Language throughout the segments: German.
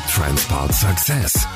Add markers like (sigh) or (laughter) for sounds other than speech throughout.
Transport Success.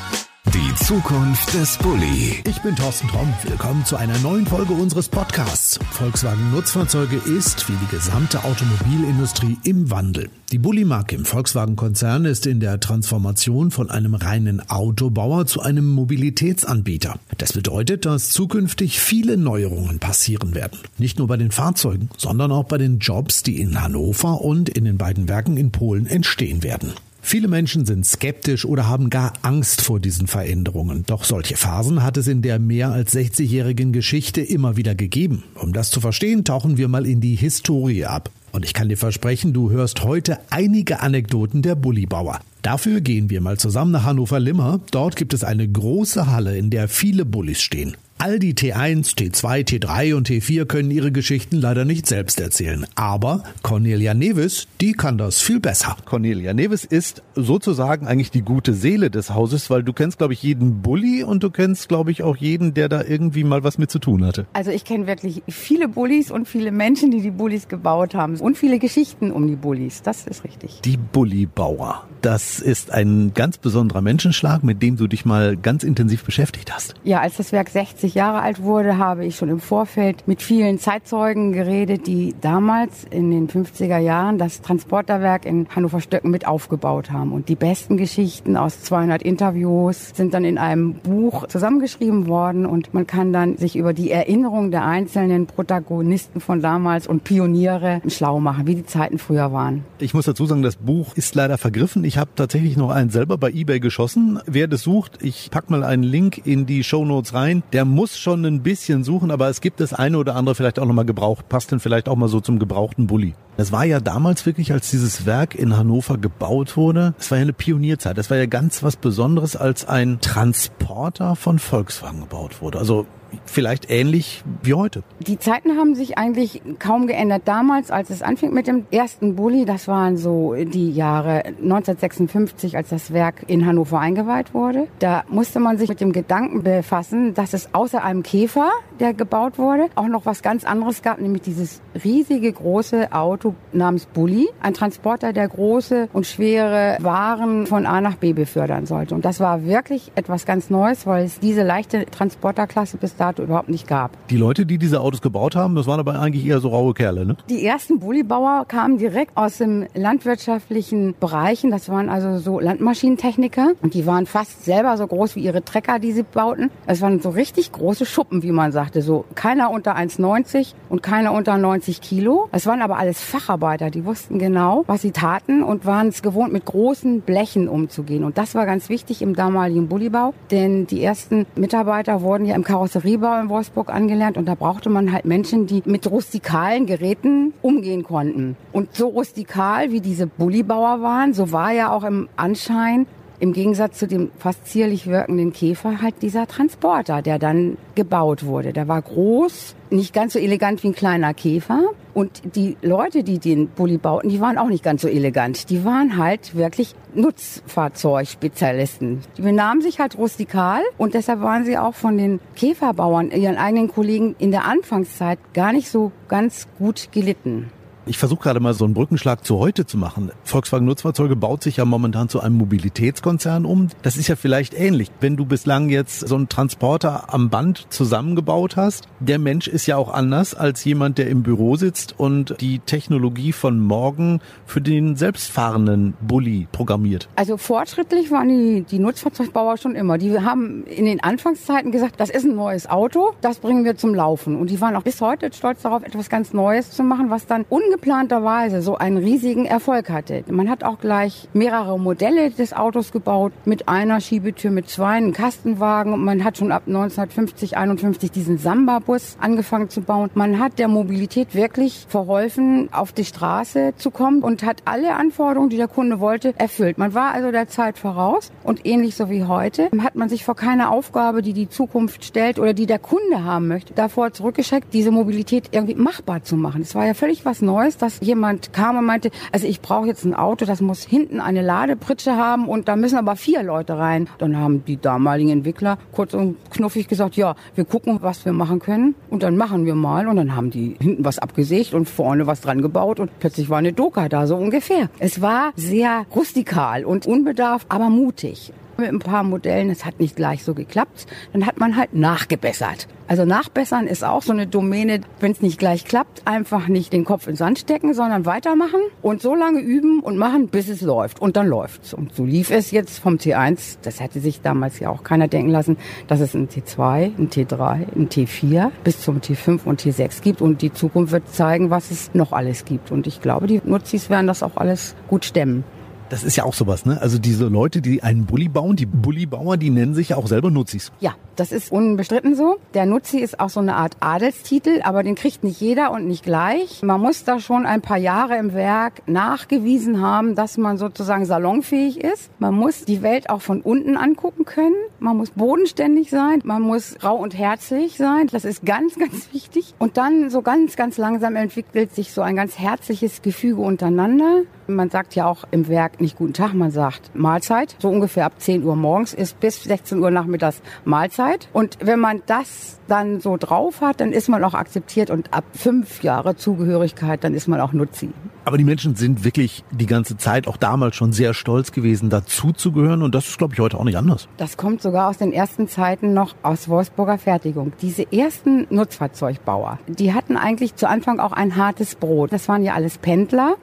Die Zukunft des Bulli. Ich bin Thorsten Tromm. Willkommen zu einer neuen Folge unseres Podcasts. Volkswagen Nutzfahrzeuge ist, wie die gesamte Automobilindustrie, im Wandel. Die Bulli-Marke im Volkswagen-Konzern ist in der Transformation von einem reinen Autobauer zu einem Mobilitätsanbieter. Das bedeutet, dass zukünftig viele Neuerungen passieren werden. Nicht nur bei den Fahrzeugen, sondern auch bei den Jobs, die in Hannover und in den beiden Werken in Polen entstehen werden. Viele Menschen sind skeptisch oder haben gar Angst vor diesen Veränderungen. Doch solche Phasen hat es in der mehr als 60-jährigen Geschichte immer wieder gegeben. Um das zu verstehen, tauchen wir mal in die Historie ab. Und ich kann dir versprechen, du hörst heute einige Anekdoten der Bullibauer. Dafür gehen wir mal zusammen nach Hannover-Limmer. Dort gibt es eine große Halle, in der viele Bullis stehen. All die T1, T2, T3 und T4 können ihre Geschichten leider nicht selbst erzählen. Aber Cornelia Neves, die kann das viel besser. Cornelia Neves ist sozusagen eigentlich die gute Seele des Hauses, weil du kennst, glaube ich, jeden Bulli und du kennst, glaube ich, auch jeden, der da irgendwie mal was mit zu tun hatte. Also ich kenne wirklich viele Bullis und viele Menschen, die die Bullis gebaut haben und viele Geschichten um die Bullis. Das ist richtig. Die Bullibauer. Das ist ein ganz besonderer Menschenschlag, mit dem du dich mal ganz intensiv beschäftigt hast. Ja, als das Werk 60 Jahre alt wurde, habe ich schon im Vorfeld mit vielen Zeitzeugen geredet, die damals in den 50er Jahren das Transporterwerk in Hannover-Stöcken mit aufgebaut haben. Und die besten Geschichten aus 200 Interviews sind dann in einem Buch zusammengeschrieben worden und man kann dann sich über die Erinnerungen der einzelnen Protagonisten von damals und Pioniere schlau machen, wie die Zeiten früher waren. Ich muss dazu sagen, das Buch ist leider vergriffen. Ich habe tatsächlich noch einen selber bei eBay geschossen. Wer das sucht, ich pack mal einen Link in die Show Notes rein. Der muss schon ein bisschen suchen, aber es gibt das eine oder andere vielleicht auch nochmal gebraucht. Passt denn vielleicht auch mal so zum gebrauchten Bulli. Das war ja damals wirklich, als dieses Werk in Hannover gebaut wurde, das war ja eine Pionierzeit. Das war ja ganz was Besonderes, als ein Transporter von Volkswagen gebaut wurde. Also vielleicht ähnlich wie heute. Die Zeiten haben sich eigentlich kaum geändert. Damals, als es anfing mit dem ersten Bulli, das waren so die Jahre 1956, als das Werk in Hannover eingeweiht wurde. Da musste man sich mit dem Gedanken befassen, dass es außer einem Käfer, der gebaut wurde, auch noch was ganz anderes gab, nämlich dieses riesige große Auto namens Bulli. Ein Transporter, der große und schwere Waren von A nach B befördern sollte. Und das war wirklich etwas ganz Neues, weil es diese leichte Transporterklasse bis dato überhaupt nicht gab. Die Leute, die diese Autos gebaut haben, das waren aber eigentlich eher so raue Kerle, ne? Die ersten Bullibauer kamen direkt aus dem landwirtschaftlichen Bereichen. Das waren also so Landmaschinentechniker und die waren fast selber so groß wie ihre Trecker, die sie bauten. Es waren so richtig große Schuppen, wie man sagte. So keiner unter 1,90 und keiner unter 90 Kilo. Es waren aber alles Facharbeiter, die wussten genau, was sie taten und waren es gewohnt, mit großen Blechen umzugehen. Und das war ganz wichtig im damaligen Bullibau, denn die ersten Mitarbeiter wurden ja im Karosseriebau in Wolfsburg angelernt und da brauchte man halt Menschen, die mit rustikalen Geräten umgehen konnten. Und so rustikal wie diese Bullibauer waren, so war ja auch im Anschein im Gegensatz zu dem fast zierlich wirkenden Käfer halt dieser Transporter, der dann gebaut wurde. Der war groß, nicht ganz so elegant wie ein kleiner Käfer. Und die Leute, die den Bulli bauten, die waren auch nicht ganz so elegant. Die waren halt wirklich Nutzfahrzeugspezialisten. Die benahmen sich halt rustikal und deshalb waren sie auch von den Käferbauern, ihren eigenen Kollegen in der Anfangszeit gar nicht so ganz gut gelitten. Ich versuche gerade mal so einen Brückenschlag zu heute zu machen. Volkswagen Nutzfahrzeuge baut sich ja momentan zu einem Mobilitätskonzern um. Das ist ja vielleicht ähnlich. Wenn du bislang jetzt so einen Transporter am Band zusammengebaut hast, der Mensch ist ja auch anders als jemand, der im Büro sitzt und die Technologie von morgen für den selbstfahrenden Bulli programmiert. Also fortschrittlich waren die, die Nutzfahrzeugbauer schon immer. Die haben in den Anfangszeiten gesagt, das ist ein neues Auto, das bringen wir zum Laufen. Und die waren auch bis heute stolz darauf, etwas ganz Neues zu machen, was dann ungeplanterweise so einen riesigen Erfolg hatte. Man hat auch gleich mehrere Modelle des Autos gebaut, mit einer Schiebetür, mit zwei, einen Kastenwagen. Man hat schon ab 1950, 51 diesen Samba-Bus angefangen zu bauen. Man hat der Mobilität wirklich verholfen, auf die Straße zu kommen und hat alle Anforderungen, die der Kunde wollte, erfüllt. Man war also der Zeit voraus und ähnlich so wie heute hat man sich vor keine Aufgabe, die die Zukunft stellt oder die der Kunde haben möchte, davor zurückgeschreckt, diese Mobilität irgendwie machbar zu machen. Es war ja völlig was Neues Neues, dass jemand kam und meinte, also ich brauche jetzt ein Auto, das muss hinten eine Ladepritsche haben und da müssen aber vier Leute rein. Dann haben die damaligen Entwickler kurz und knuffig gesagt, ja, wir gucken, was wir machen können und dann machen wir mal und dann haben die hinten was abgesägt und vorne was dran gebaut und plötzlich war eine Doka da, so ungefähr. Es war sehr rustikal und unbedarft, aber mutig mit ein paar Modellen, es hat nicht gleich so geklappt, dann hat man halt nachgebessert. Also nachbessern ist auch so eine Domäne, wenn es nicht gleich klappt, einfach nicht den Kopf in den Sand stecken, sondern weitermachen und so lange üben und machen, bis es läuft. Und dann läuft's. Und so lief es jetzt vom T1, das hätte sich damals ja auch keiner denken lassen, dass es ein T2, ein T3, ein T4 bis zum T5 und T6 gibt. Und die Zukunft wird zeigen, was es noch alles gibt. Und ich glaube, die Nutzis werden das auch alles gut stemmen. Das ist ja auch sowas, ne? Also diese Leute, die einen Bulli bauen, die Bullibauer, die nennen sich ja auch selber Nutzis. Ja, das ist unbestritten so. Der Nutzi ist auch so eine Art Adelstitel, aber den kriegt nicht jeder und nicht gleich. Man muss da schon ein paar Jahre im Werk nachgewiesen haben, dass man sozusagen salonfähig ist. Man muss die Welt auch von unten angucken können. Man muss bodenständig sein. Man muss rau und herzlich sein. Das ist ganz, (laughs) ganz wichtig. Und dann so ganz, ganz langsam entwickelt sich so ein ganz herzliches Gefüge untereinander. Man sagt ja auch im Werk nicht guten Tag, man sagt Mahlzeit. So ungefähr ab 10 Uhr morgens ist bis 16 Uhr nachmittags Mahlzeit. Und wenn man das dann so drauf hat, dann ist man auch akzeptiert und ab fünf Jahre Zugehörigkeit, dann ist man auch Nutzi. Aber die Menschen sind wirklich die ganze Zeit, auch damals schon sehr stolz gewesen, dazu zu gehören. Und das ist, glaube ich, heute auch nicht anders. Das kommt sogar aus den ersten Zeiten noch aus Wolfsburger Fertigung. Diese ersten Nutzfahrzeugbauer, die hatten eigentlich zu Anfang auch ein hartes Brot. Das waren ja alles Pendler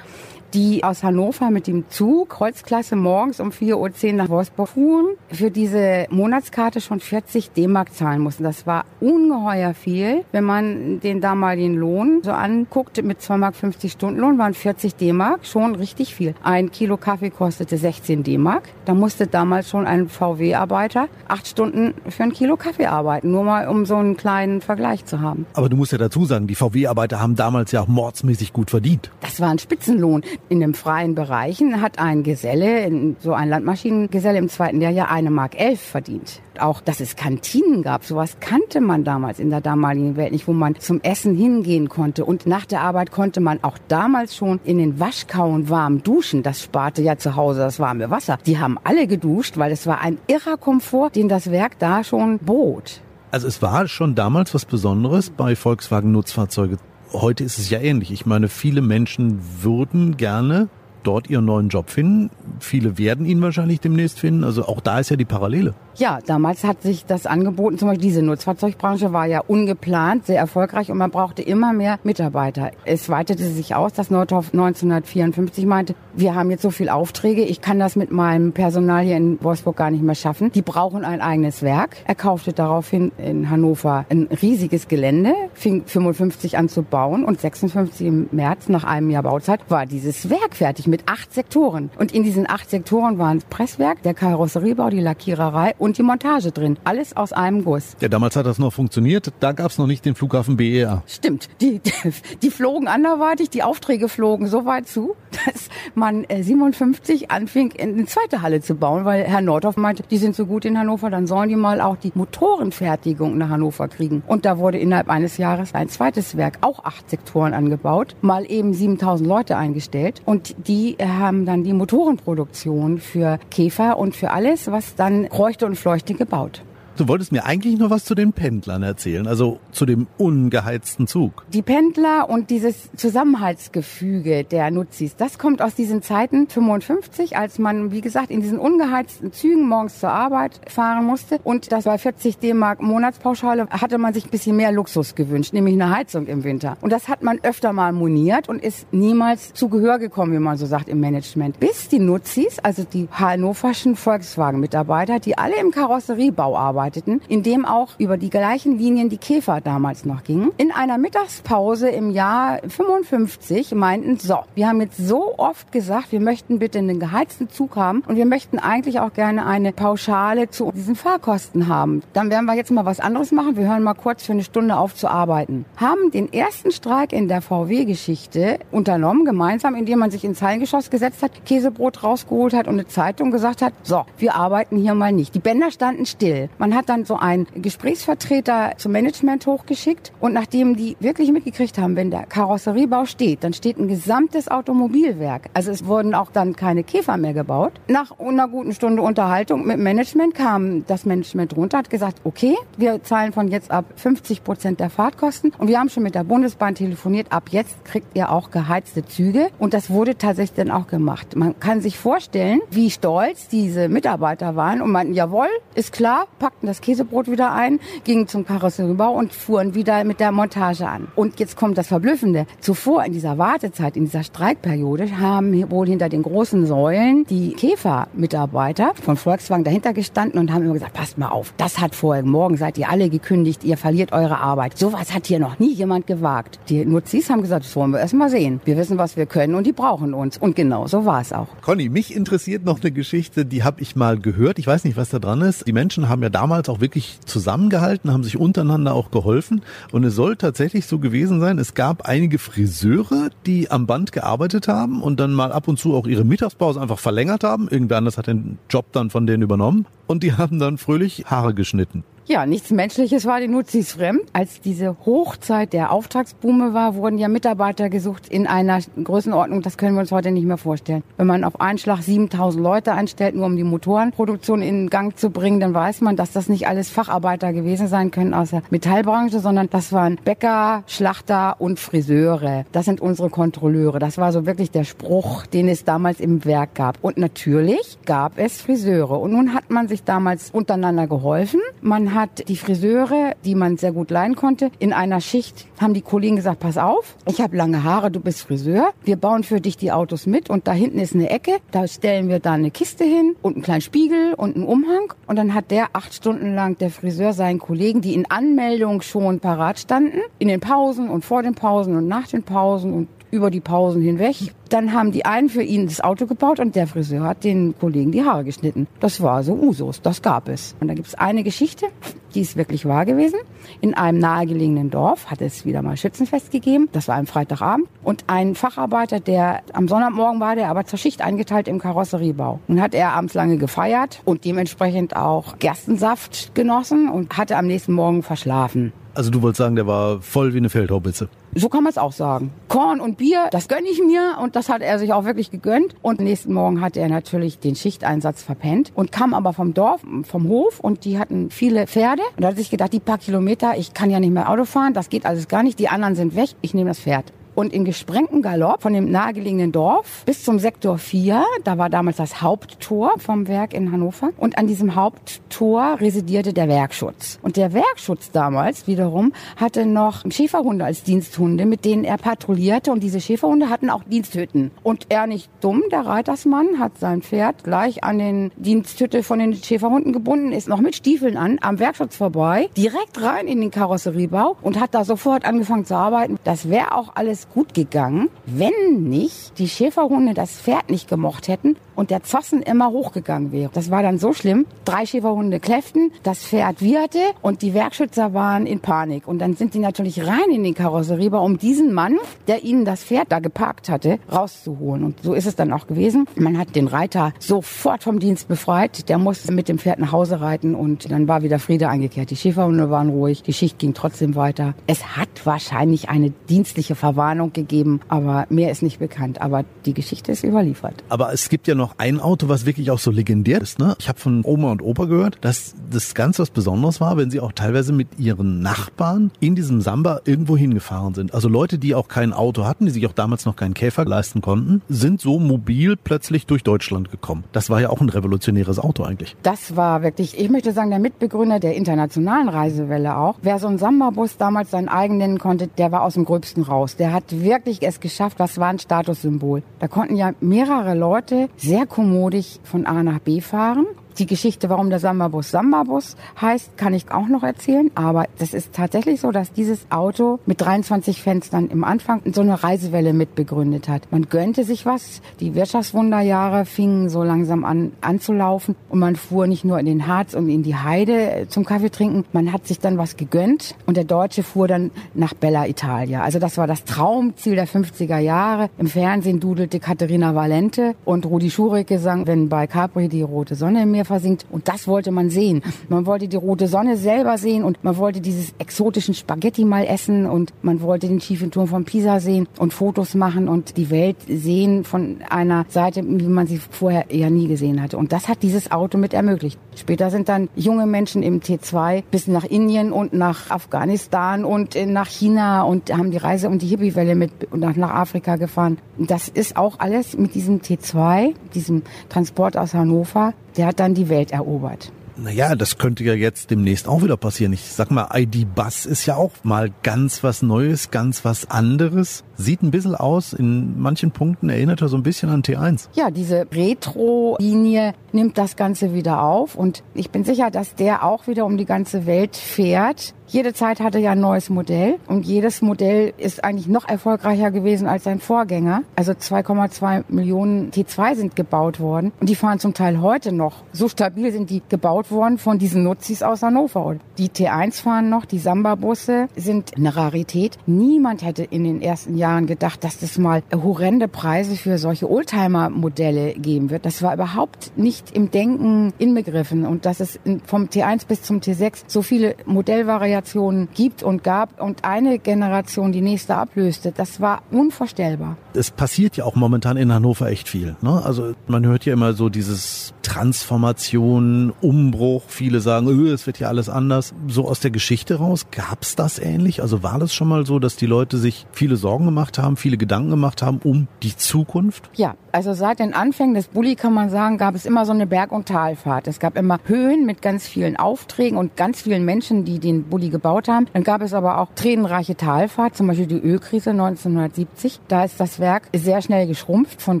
die aus Hannover mit dem Zug Kreuzklasse morgens um 4.10 Uhr nach Wolfsburg fuhren, für diese Monatskarte schon 40 D-Mark zahlen mussten. Das war ungeheuer viel. Wenn man den damaligen Lohn so anguckt, mit 2,50 Mark Stundenlohn waren 40 D-Mark schon richtig viel. Ein Kilo Kaffee kostete 16 D-Mark. Da musste damals schon ein VW-Arbeiter acht Stunden für ein Kilo Kaffee arbeiten, nur mal um so einen kleinen Vergleich zu haben. Aber du musst ja dazu sagen, die VW-Arbeiter haben damals ja auch mordsmäßig gut verdient. Das war ein Spitzenlohn in den freien Bereichen hat ein Geselle, so ein Landmaschinengeselle im zweiten Lehrjahr eine Mark elf verdient. Auch, dass es Kantinen gab, sowas kannte man damals in der damaligen Welt nicht, wo man zum Essen hingehen konnte. Und nach der Arbeit konnte man auch damals schon in den Waschkauen warm duschen. Das sparte ja zu Hause das warme Wasser. Die haben alle geduscht, weil es war ein irrer Komfort, den das Werk da schon bot. Also es war schon damals was Besonderes bei Volkswagen Nutzfahrzeuge heute ist es ja ähnlich. Ich meine, viele Menschen würden gerne dort ihren neuen Job finden. Viele werden ihn wahrscheinlich demnächst finden. Also auch da ist ja die Parallele. Ja, damals hat sich das angeboten, zum Beispiel diese Nutzfahrzeugbranche war ja ungeplant, sehr erfolgreich und man brauchte immer mehr Mitarbeiter. Es weitete sich aus, dass Nordhoff 1954 meinte, wir haben jetzt so viele Aufträge, ich kann das mit meinem Personal hier in Wolfsburg gar nicht mehr schaffen. Die brauchen ein eigenes Werk. Er kaufte daraufhin in Hannover ein riesiges Gelände, fing 55 an zu bauen und 56 im März nach einem Jahr Bauzeit war dieses Werk fertig mit acht Sektoren. Und in diesen acht Sektoren waren das Presswerk, der Karosseriebau, die Lackiererei und die Montage drin. Alles aus einem Guss. Ja, damals hat das noch funktioniert. Da gab es noch nicht den Flughafen BER. Stimmt. Die, (laughs) die, flogen anderweitig, die Aufträge flogen so weit zu, dass man 57 äh, anfing, in eine zweite Halle zu bauen, weil Herr Nordhoff meinte, die sind so gut in Hannover, dann sollen die mal auch die Motorenfertigung nach Hannover kriegen. Und da wurde innerhalb eines Jahres ein zweites Werk, auch acht Sektoren angebaut, mal eben 7000 Leute eingestellt. Und die haben dann die Motorenproduktion für Käfer und für alles, was dann kreuchte und Fleuchte gebaut. Du wolltest mir eigentlich noch was zu den Pendlern erzählen, also zu dem ungeheizten Zug. Die Pendler und dieses Zusammenhaltsgefüge der Nutzis, das kommt aus diesen Zeiten 55, als man, wie gesagt, in diesen ungeheizten Zügen morgens zur Arbeit fahren musste. Und das war 40 D-Mark Monatspauschale, hatte man sich ein bisschen mehr Luxus gewünscht, nämlich eine Heizung im Winter. Und das hat man öfter mal moniert und ist niemals zu Gehör gekommen, wie man so sagt im Management. Bis die Nutzis, also die hannoverschen Volkswagen-Mitarbeiter, die alle im Karosseriebau arbeiten, arbeiteten, in dem auch über die gleichen Linien die Käfer damals noch gingen. In einer Mittagspause im Jahr 55 meinten, so, wir haben jetzt so oft gesagt, wir möchten bitte einen geheizten Zug haben und wir möchten eigentlich auch gerne eine Pauschale zu diesen Fahrkosten haben. Dann werden wir jetzt mal was anderes machen. Wir hören mal kurz für eine Stunde auf zu arbeiten. Haben den ersten Streik in der VW-Geschichte unternommen, gemeinsam, indem man sich ins Hallengeschoss gesetzt hat, Käsebrot rausgeholt hat und eine Zeitung gesagt hat, so, wir arbeiten hier mal nicht. Die Bänder standen still. Man hat dann so einen Gesprächsvertreter zum Management hochgeschickt und nachdem die wirklich mitgekriegt haben, wenn der Karosseriebau steht, dann steht ein gesamtes Automobilwerk. Also es wurden auch dann keine Käfer mehr gebaut. Nach einer guten Stunde Unterhaltung mit Management kam das Management runter, hat gesagt, okay, wir zahlen von jetzt ab 50 Prozent der Fahrtkosten und wir haben schon mit der Bundesbahn telefoniert, ab jetzt kriegt ihr auch geheizte Züge und das wurde tatsächlich dann auch gemacht. Man kann sich vorstellen, wie stolz diese Mitarbeiter waren und meinten, jawohl, ist klar, packten das Käsebrot wieder ein, gingen zum Karosseriebau und fuhren wieder mit der Montage an. Und jetzt kommt das Verblüffende. Zuvor in dieser Wartezeit, in dieser Streikperiode, haben wohl hinter den großen Säulen die Käfermitarbeiter von Volkswagen dahinter gestanden und haben immer gesagt, passt mal auf, das hat vorher, morgen seid ihr alle gekündigt, ihr verliert eure Arbeit. Sowas hat hier noch nie jemand gewagt. Die Nuzis haben gesagt, das wollen wir erst mal sehen. Wir wissen, was wir können und die brauchen uns. Und genau so war es auch. Conny, mich interessiert noch eine Geschichte, die habe ich mal gehört. Ich weiß nicht, was da dran ist. Die Menschen haben ja damals auch wirklich zusammengehalten, haben sich untereinander auch geholfen. Und es soll tatsächlich so gewesen sein, es gab einige Friseure, die am Band gearbeitet haben und dann mal ab und zu auch ihre Mittagspause einfach verlängert haben. Irgendwer anders hat den Job dann von denen übernommen. Und die haben dann fröhlich Haare geschnitten. Ja, nichts Menschliches war den Nuzis fremd. Als diese Hochzeit der Auftragsbume war, wurden ja Mitarbeiter gesucht in einer Größenordnung, das können wir uns heute nicht mehr vorstellen. Wenn man auf einen Schlag 7000 Leute einstellt, nur um die Motorenproduktion in Gang zu bringen, dann weiß man, dass das nicht alles Facharbeiter gewesen sein können aus der Metallbranche, sondern das waren Bäcker, Schlachter und Friseure. Das sind unsere Kontrolleure. Das war so wirklich der Spruch, den es damals im Werk gab. Und natürlich gab es Friseure. Und nun hat man sich damals untereinander geholfen. Man hat die Friseure, die man sehr gut leihen konnte, in einer Schicht haben die Kollegen gesagt, pass auf, ich habe lange Haare, du bist Friseur, wir bauen für dich die Autos mit und da hinten ist eine Ecke, da stellen wir da eine Kiste hin und einen kleinen Spiegel und einen Umhang. Und dann hat der acht Stunden lang der Friseur seinen Kollegen, die in Anmeldung schon parat standen, in den Pausen und vor den Pausen und nach den Pausen und über die Pausen hinweg. Dann haben die einen für ihn das Auto gebaut und der Friseur hat den Kollegen die Haare geschnitten. Das war so Usus, das gab es. Und da gibt es eine Geschichte, die ist wirklich wahr gewesen. In einem nahegelegenen Dorf hat es wieder mal Schützenfest gegeben. Das war am Freitagabend. Und ein Facharbeiter, der am Sonntagmorgen war, der aber zur Schicht eingeteilt im Karosseriebau. Nun hat er abends lange gefeiert und dementsprechend auch Gerstensaft genossen und hatte am nächsten Morgen verschlafen. Also du wolltest sagen, der war voll wie eine Feldhaubitze. So kann man es auch sagen. Korn und Bier, das gönne ich mir und das hat er sich auch wirklich gegönnt. Und nächsten Morgen hat er natürlich den Schichteinsatz verpennt und kam aber vom Dorf, vom Hof und die hatten viele Pferde. Und da hat sich gedacht, die paar Kilometer, ich kann ja nicht mehr Auto fahren, das geht alles gar nicht, die anderen sind weg, ich nehme das Pferd und in gesprengtem Galopp von dem nahegelegenen Dorf bis zum Sektor 4. Da war damals das Haupttor vom Werk in Hannover. Und an diesem Haupttor residierte der Werkschutz. Und der Werkschutz damals wiederum hatte noch Schäferhunde als Diensthunde, mit denen er patrouillierte. Und diese Schäferhunde hatten auch Diensthütten. Und er nicht dumm, der Reitersmann, hat sein Pferd gleich an den Diensthütte von den Schäferhunden gebunden, ist noch mit Stiefeln an, am Werkschutz vorbei, direkt rein in den Karosseriebau und hat da sofort angefangen zu arbeiten. Das wäre auch alles gut gegangen, wenn nicht die Schäferhunde das Pferd nicht gemocht hätten und der Zossen immer hochgegangen wäre. Das war dann so schlimm. Drei Schäferhunde kläfften, das Pferd wieherte und die Werkschützer waren in Panik. Und dann sind sie natürlich rein in den Karosseriebau, um diesen Mann, der ihnen das Pferd da geparkt hatte, rauszuholen. Und so ist es dann auch gewesen. Man hat den Reiter sofort vom Dienst befreit. Der musste mit dem Pferd nach Hause reiten und dann war wieder Friede eingekehrt. Die Schäferhunde waren ruhig, die Schicht ging trotzdem weiter. Es hat wahrscheinlich eine dienstliche Verwarnung gegeben, aber mehr ist nicht bekannt. Aber die Geschichte ist überliefert. Aber es gibt ja noch ein Auto, was wirklich auch so legendär ist. Ne? Ich habe von Oma und Opa gehört, dass das ganz was Besonderes war, wenn sie auch teilweise mit ihren Nachbarn in diesem Samba irgendwo hingefahren sind. Also Leute, die auch kein Auto hatten, die sich auch damals noch keinen Käfer leisten konnten, sind so mobil plötzlich durch Deutschland gekommen. Das war ja auch ein revolutionäres Auto eigentlich. Das war wirklich, ich möchte sagen, der Mitbegründer der internationalen Reisewelle auch. Wer so einen Samba-Bus damals seinen eigen nennen konnte, der war aus dem Gröbsten raus. Der hat wirklich es geschafft. Das war ein Statussymbol. Da konnten ja mehrere Leute sehr kommodig von A nach B fahren die Geschichte, warum der Samba-Bus Samba-Bus heißt, kann ich auch noch erzählen. Aber das ist tatsächlich so, dass dieses Auto mit 23 Fenstern im Anfang so eine Reisewelle mitbegründet hat. Man gönnte sich was. Die Wirtschaftswunderjahre fingen so langsam an anzulaufen und man fuhr nicht nur in den Harz und in die Heide äh, zum Kaffee trinken. Man hat sich dann was gegönnt und der Deutsche fuhr dann nach Bella Italia. Also das war das Traumziel der 50er Jahre. Im Fernsehen dudelte Katharina Valente und Rudi Schureke sang, wenn bei Capri die rote Sonne im Meer versinkt. Und das wollte man sehen. Man wollte die rote Sonne selber sehen und man wollte dieses exotischen Spaghetti mal essen und man wollte den schiefen Turm von Pisa sehen und Fotos machen und die Welt sehen von einer Seite, wie man sie vorher ja nie gesehen hatte. Und das hat dieses Auto mit ermöglicht. Später sind dann junge Menschen im T2 bis nach Indien und nach Afghanistan und nach China und haben die Reise um die Hippiewelle mit und nach Afrika gefahren. Das ist auch alles mit diesem T2, diesem Transport aus Hannover, der hat dann die Welt erobert. Naja, das könnte ja jetzt demnächst auch wieder passieren. Ich sag mal, ID Bus ist ja auch mal ganz was Neues, ganz was anderes. Sieht ein bisschen aus, in manchen Punkten erinnert er so ein bisschen an T1. Ja, diese Retro-Linie nimmt das Ganze wieder auf und ich bin sicher, dass der auch wieder um die ganze Welt fährt. Jede Zeit hatte ja ein neues Modell und jedes Modell ist eigentlich noch erfolgreicher gewesen als sein Vorgänger. Also 2,2 Millionen T2 sind gebaut worden und die fahren zum Teil heute noch. So stabil sind die gebaut worden von diesen Nutzis aus Hannover. Die T1 fahren noch, die Samba-Busse sind eine Rarität. Niemand hätte in den ersten Jahren gedacht, dass es mal horrende Preise für solche Oldtimer-Modelle geben wird. Das war überhaupt nicht im Denken inbegriffen und dass es vom T1 bis zum T6 so viele Modellvariationen gibt und gab und eine Generation die nächste ablöste, das war unvorstellbar. Es passiert ja auch momentan in Hannover echt viel. Ne? Also man hört ja immer so dieses Transformation, Umbruch. Viele sagen, öh, es wird ja alles anders. So aus der Geschichte raus, gab es das ähnlich? Also war das schon mal so, dass die Leute sich viele Sorgen gemacht haben, viele Gedanken gemacht haben um die Zukunft? Ja, also seit den Anfängen des Bulli kann man sagen, gab es immer so eine Berg- und Talfahrt. Es gab immer Höhen mit ganz vielen Aufträgen und ganz vielen Menschen, die den Bulli gebaut haben. Dann gab es aber auch tränenreiche Talfahrt, zum Beispiel die Ölkrise 1970. Da ist das Werk sehr schnell geschrumpft von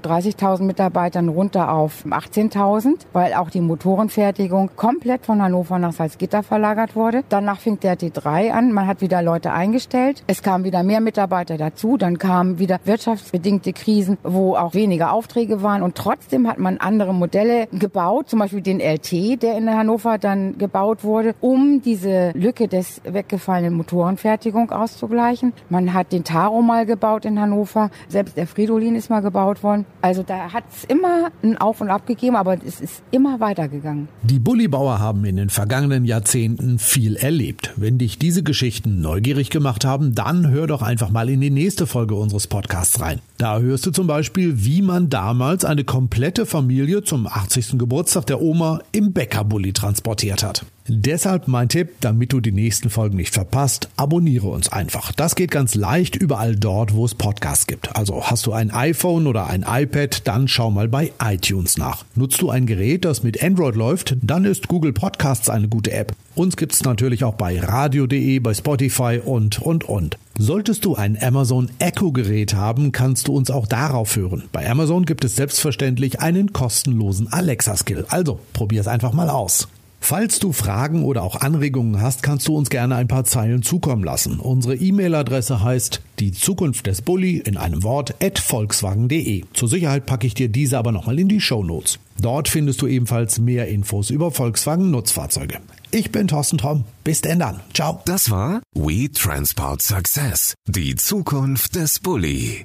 30.000 Mitarbeitern runter auf 18.000, weil auch die Motorenfertigung komplett von Hannover nach Salzgitter verlagert wurde. Danach fing der T3 an. Man hat wieder Leute eingestellt. Es kamen wieder mehr Mitarbeiter dazu. Dann kamen wieder wirtschaftsbedingte Krisen, wo auch weniger Aufträge waren. Und trotzdem hat man andere Modelle gebaut, zum Beispiel den LT, der in Hannover dann gebaut wurde, um diese Lücke des weggefallenen Motorenfertigung auszugleichen. Man hat den Taro mal gebaut in Hannover. Selbst der Fridolin ist mal gebaut worden. Also da hat es immer ein Auf und Ab gegeben, aber es ist immer weitergegangen. Die Bullybauer haben in den vergangenen Jahrzehnten viel erlebt. Wenn dich diese Geschichten neugierig gemacht haben, dann hör doch einfach mal in die nächste Folge unseres Podcasts rein. Da hörst du zum Beispiel, wie man damals eine komplette Familie zum 80. Geburtstag der Oma im Bäckerbully transportiert hat. Deshalb mein Tipp, damit du die nächsten Folgen nicht verpasst, abonniere uns einfach. Das geht ganz leicht überall dort, wo es Podcasts gibt. Also hast du ein iPhone oder ein iPad, dann schau mal bei iTunes nach. Nutzt du ein Gerät, das mit Android läuft, dann ist Google Podcasts eine gute App. Uns gibt's natürlich auch bei radio.de, bei Spotify und, und, und. Solltest du ein Amazon Echo Gerät haben, kannst du uns auch darauf hören. Bei Amazon gibt es selbstverständlich einen kostenlosen Alexa Skill. Also probier es einfach mal aus. Falls du Fragen oder auch Anregungen hast, kannst du uns gerne ein paar Zeilen zukommen lassen. Unsere E-Mail-Adresse heißt die Zukunft des Bulli in einem Wort at volkswagen.de. Zur Sicherheit packe ich dir diese aber nochmal in die Show Notes. Dort findest du ebenfalls mehr Infos über Volkswagen Nutzfahrzeuge. Ich bin Thorsten Tromm. Bis denn dann. Ciao. Das war We Transport Success. Die Zukunft des Bulli.